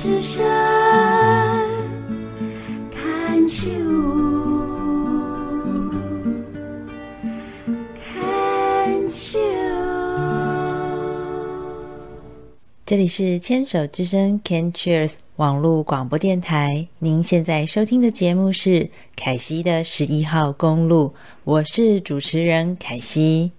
之声看秋，看秋。这里是牵手之声 Can Cheers 网络广播电台，您现在收听的节目是凯西的十一号公路，我是主持人凯西。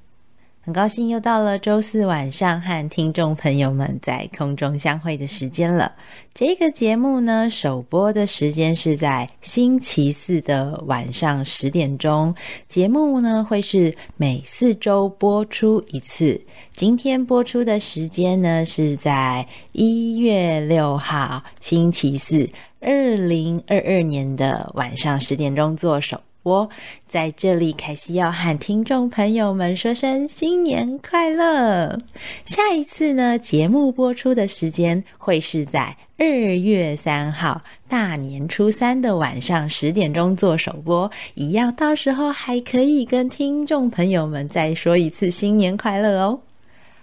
很高兴又到了周四晚上和听众朋友们在空中相会的时间了。这个节目呢，首播的时间是在星期四的晚上十点钟。节目呢，会是每四周播出一次。今天播出的时间呢，是在一月六号星期四，二零二二年的晚上十点钟做首。我在这里，凯西要和听众朋友们说声新年快乐。下一次呢，节目播出的时间会是在二月三号大年初三的晚上十点钟做首播，一样，到时候还可以跟听众朋友们再说一次新年快乐哦。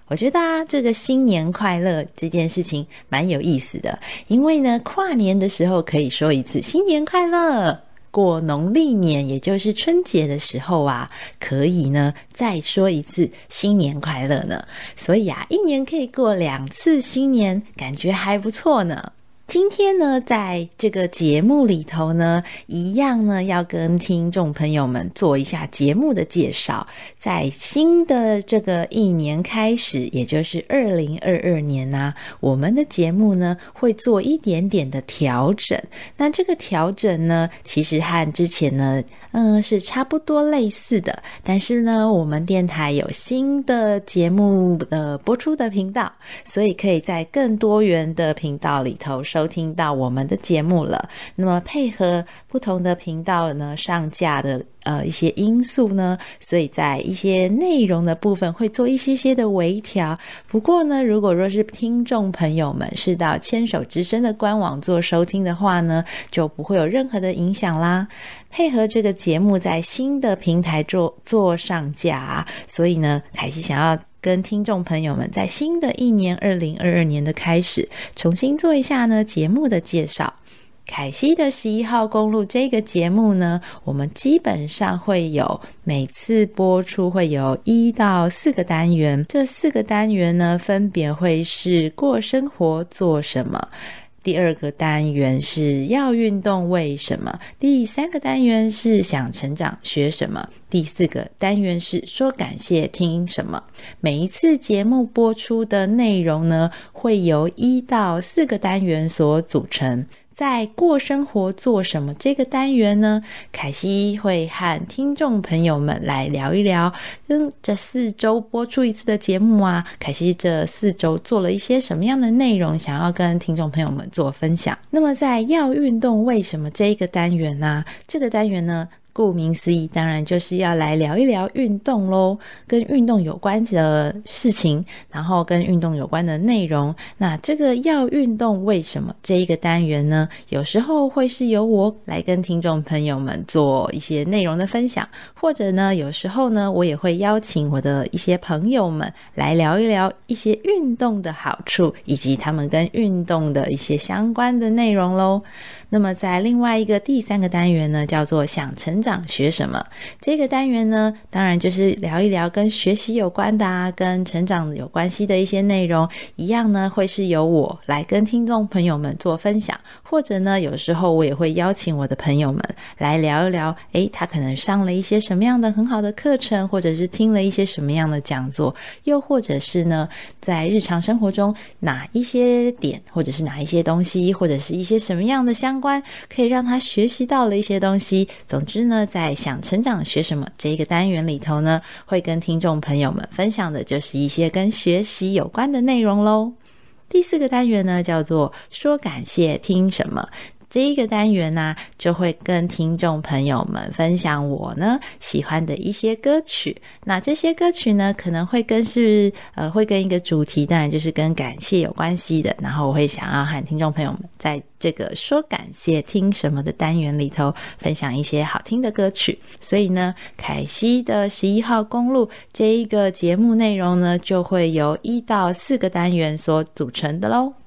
我觉得啊，这个新年快乐这件事情蛮有意思的，因为呢，跨年的时候可以说一次新年快乐。过农历年，也就是春节的时候啊，可以呢再说一次新年快乐呢。所以啊，一年可以过两次新年，感觉还不错呢。今天呢，在这个节目里头呢，一样呢，要跟听众朋友们做一下节目的介绍。在新的这个一年开始，也就是二零二二年呢，我们的节目呢会做一点点的调整。那这个调整呢，其实和之前呢，嗯，是差不多类似的。但是呢，我们电台有新的节目的播出的频道，所以可以在更多元的频道里头收。收听到我们的节目了，那么配合不同的频道呢，上架的呃一些因素呢，所以在一些内容的部分会做一些些的微调。不过呢，如果若是听众朋友们是到牵手之声的官网做收听的话呢，就不会有任何的影响啦。配合这个节目在新的平台做做上架，所以呢，凯西想要。跟听众朋友们，在新的一年二零二二年的开始，重新做一下呢节目的介绍。凯西的十一号公路这个节目呢，我们基本上会有每次播出会有一到四个单元，这四个单元呢，分别会是过生活做什么。第二个单元是要运动为什么？第三个单元是想成长学什么？第四个单元是说感谢听什么？每一次节目播出的内容呢，会由一到四个单元所组成。在过生活做什么这个单元呢？凯西会和听众朋友们来聊一聊，嗯，这四周播出一次的节目啊，凯西这四周做了一些什么样的内容，想要跟听众朋友们做分享。那么在要运动为什么这一个单元呢、这个单元呢？顾名思义，当然就是要来聊一聊运动喽，跟运动有关的事情，然后跟运动有关的内容。那这个要运动为什么这一个单元呢？有时候会是由我来跟听众朋友们做一些内容的分享，或者呢，有时候呢，我也会邀请我的一些朋友们来聊一聊一些运动的好处，以及他们跟运动的一些相关的内容喽。那么，在另外一个第三个单元呢，叫做“想成长学什么”。这个单元呢，当然就是聊一聊跟学习有关的啊，跟成长有关系的一些内容。一样呢，会是由我来跟听众朋友们做分享，或者呢，有时候我也会邀请我的朋友们来聊一聊。诶，他可能上了一些什么样的很好的课程，或者是听了一些什么样的讲座，又或者是呢，在日常生活中哪一些点，或者是哪一些东西，或者是一些什么样的相。关可以让他学习到了一些东西。总之呢，在想成长学什么这一个单元里头呢，会跟听众朋友们分享的就是一些跟学习有关的内容喽。第四个单元呢，叫做说感谢听什么。这一个单元呢、就会跟听众朋友们分享我呢喜欢的一些歌曲。那这些歌曲呢，可能会跟是呃，会跟一个主题，当然就是跟感谢有关系的。然后我会想要和听众朋友们在这个说感谢听什么的单元里头，分享一些好听的歌曲。所以呢，凯西的十一号公路这一个节目内容呢，就会由一到四个单元所组成的喽。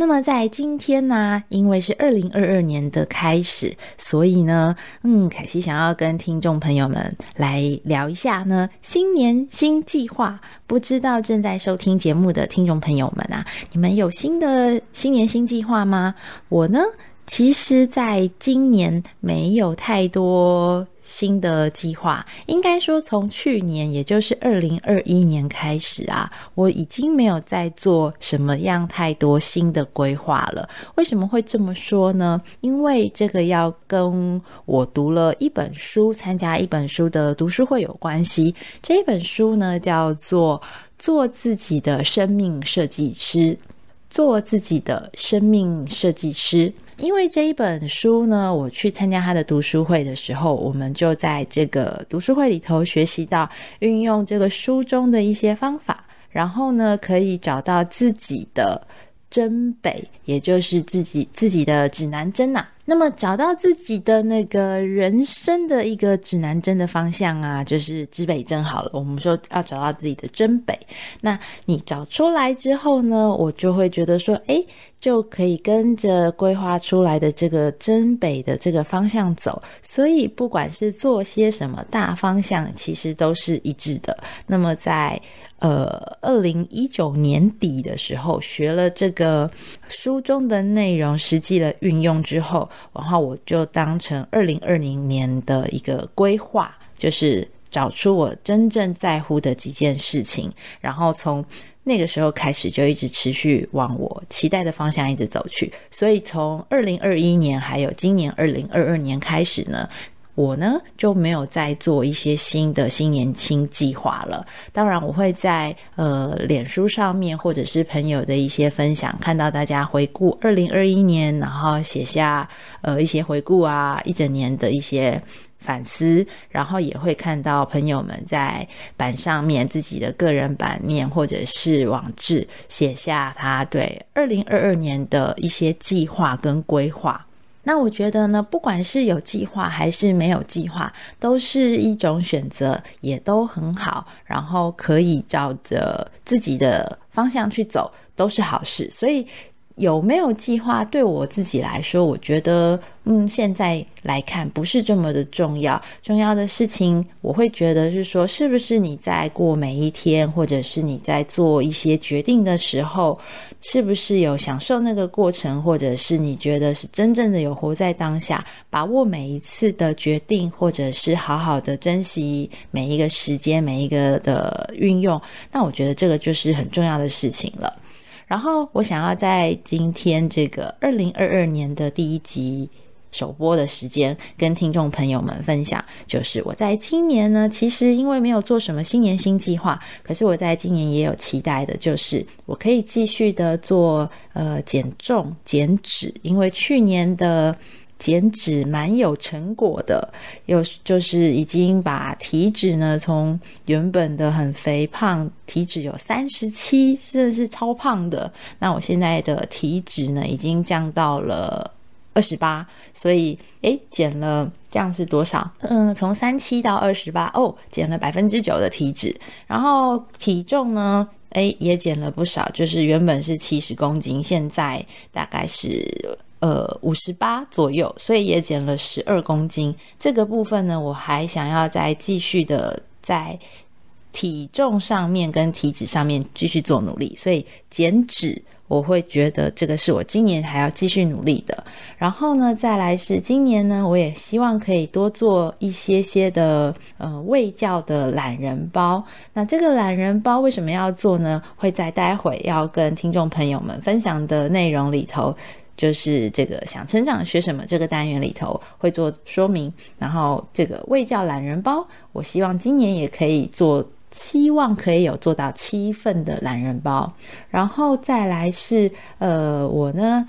那么在今天呢，因为是二零二二年的开始，所以呢，嗯，凯西想要跟听众朋友们来聊一下呢，新年新计划。不知道正在收听节目的听众朋友们啊，你们有新的新年新计划吗？我呢，其实在今年没有太多。新的计划，应该说从去年，也就是二零二一年开始啊，我已经没有再做什么样太多新的规划了。为什么会这么说呢？因为这个要跟我读了一本书、参加一本书的读书会有关系。这一本书呢，叫做《做自己的生命设计师》，做自己的生命设计师。因为这一本书呢，我去参加他的读书会的时候，我们就在这个读书会里头学习到运用这个书中的一些方法，然后呢，可以找到自己的真北，也就是自己自己的指南针呐、那么找到自己的那个人生的一个指南针的方向啊，就是指北针好了。我们说要找到自己的真北，那你找出来之后呢，我就会觉得说，诶。就可以跟着规划出来的这个真北的这个方向走，所以不管是做些什么大方向，其实都是一致的。那么在呃二零一九年底的时候，学了这个书中的内容，实际的运用之后，然后我就当成二零二零年的一个规划，就是找出我真正在乎的几件事情，然后从。那个时候开始就一直持续往我期待的方向一直走去，所以从二零二一年还有今年二零二二年开始呢，我呢就没有再做一些新的新年轻计划了。当然，我会在呃脸书上面或者是朋友的一些分享，看到大家回顾二零二一年，然后写下呃一些回顾啊，一整年的一些。反思，然后也会看到朋友们在板上面自己的个人版面或者是网志写下他对二零二二年的一些计划跟规划。那我觉得呢，不管是有计划还是没有计划，都是一种选择，也都很好。然后可以照着自己的方向去走，都是好事。所以。有没有计划？对我自己来说，我觉得，嗯，现在来看不是这么的重要。重要的事情，我会觉得是说，是不是你在过每一天，或者是你在做一些决定的时候，是不是有享受那个过程，或者是你觉得是真正的有活在当下，把握每一次的决定，或者是好好的珍惜每一个时间，每一个的运用。那我觉得这个就是很重要的事情了。然后我想要在今天这个二零二二年的第一集首播的时间，跟听众朋友们分享，就是我在今年呢，其实因为没有做什么新年新计划，可是我在今年也有期待的，就是我可以继续的做呃减重减脂，因为去年的。减脂蛮有成果的，有就是已经把体脂呢，从原本的很肥胖，体脂有三十七，甚至是超胖的。那我现在的体脂呢，已经降到了二十八，所以诶，减了这样是多少？嗯，从三七到二十八，哦，减了百分之九的体脂，然后体重呢，诶，也减了不少，就是原本是七十公斤，现在大概是。呃，五十八左右，所以也减了十二公斤。这个部分呢，我还想要再继续的在体重上面跟体脂上面继续做努力，所以减脂我会觉得这个是我今年还要继续努力的。然后呢，再来是今年呢，我也希望可以多做一些些的呃卫教的懒人包。那这个懒人包为什么要做呢？会在待会要跟听众朋友们分享的内容里头。就是这个想成长学什么这个单元里头会做说明，然后这个未教懒人包，我希望今年也可以做，希望可以有做到七份的懒人包，然后再来是呃我呢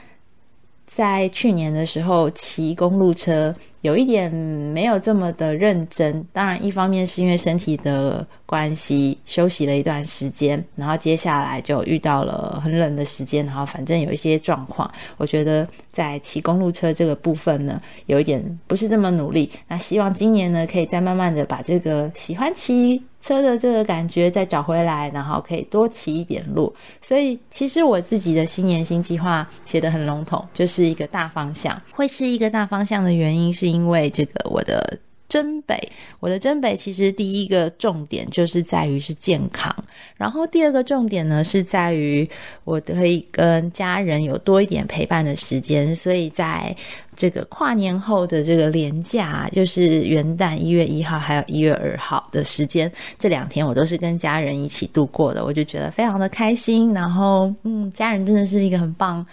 在去年的时候骑公路车有一点没有这么的认真。当然，一方面是因为身体的关系，休息了一段时间，然后接下来就遇到了很冷的时间，然后反正有一些状况，我觉得在骑公路车这个部分呢，有一点不是这么努力。那希望今年呢，可以再慢慢的把这个喜欢骑车的这个感觉再找回来，然后可以多骑一点路。所以，其实我自己的新年新计划写得很笼统，就是一个大方向。会是一个大方向的原因，是因为这个我的。真北，我的真北其实第一个重点就是在于是健康，然后第二个重点呢是在于我可以跟家人有多一点陪伴的时间，所以在这个跨年后的这个连假，就是元旦一月一号还有一月二号的时间，这两天我都是跟家人一起度过的，我就觉得非常的开心，然后嗯，家人真的是一个很棒，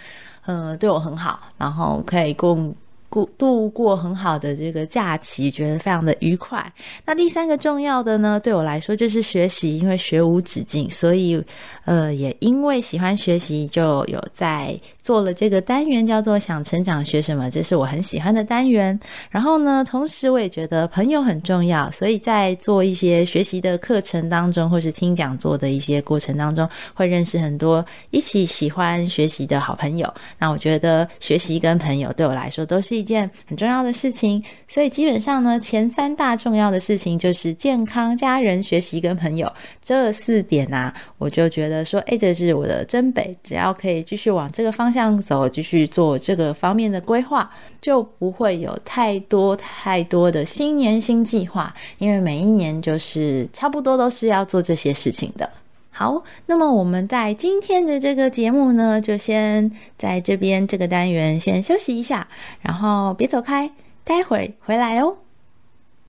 呃，对我很好，然后可以共。过度过很好的这个假期，觉得非常的愉快。那第三个重要的呢，对我来说就是学习，因为学无止境，所以呃，也因为喜欢学习，就有在。做了这个单元叫做“想成长学什么”，这是我很喜欢的单元。然后呢，同时我也觉得朋友很重要，所以在做一些学习的课程当中，或是听讲座的一些过程当中，会认识很多一起喜欢学习的好朋友。那我觉得学习跟朋友对我来说都是一件很重要的事情。所以基本上呢，前三大重要的事情就是健康、家人、学习跟朋友这四点啊，我就觉得说，哎，这是我的真北，只要可以继续往这个方向。走，继续做这个方面的规划，就不会有太多太多的新年新计划，因为每一年就是差不多都是要做这些事情的。好，那么我们在今天的这个节目呢，就先在这边这个单元先休息一下，然后别走开，待会儿回来哦。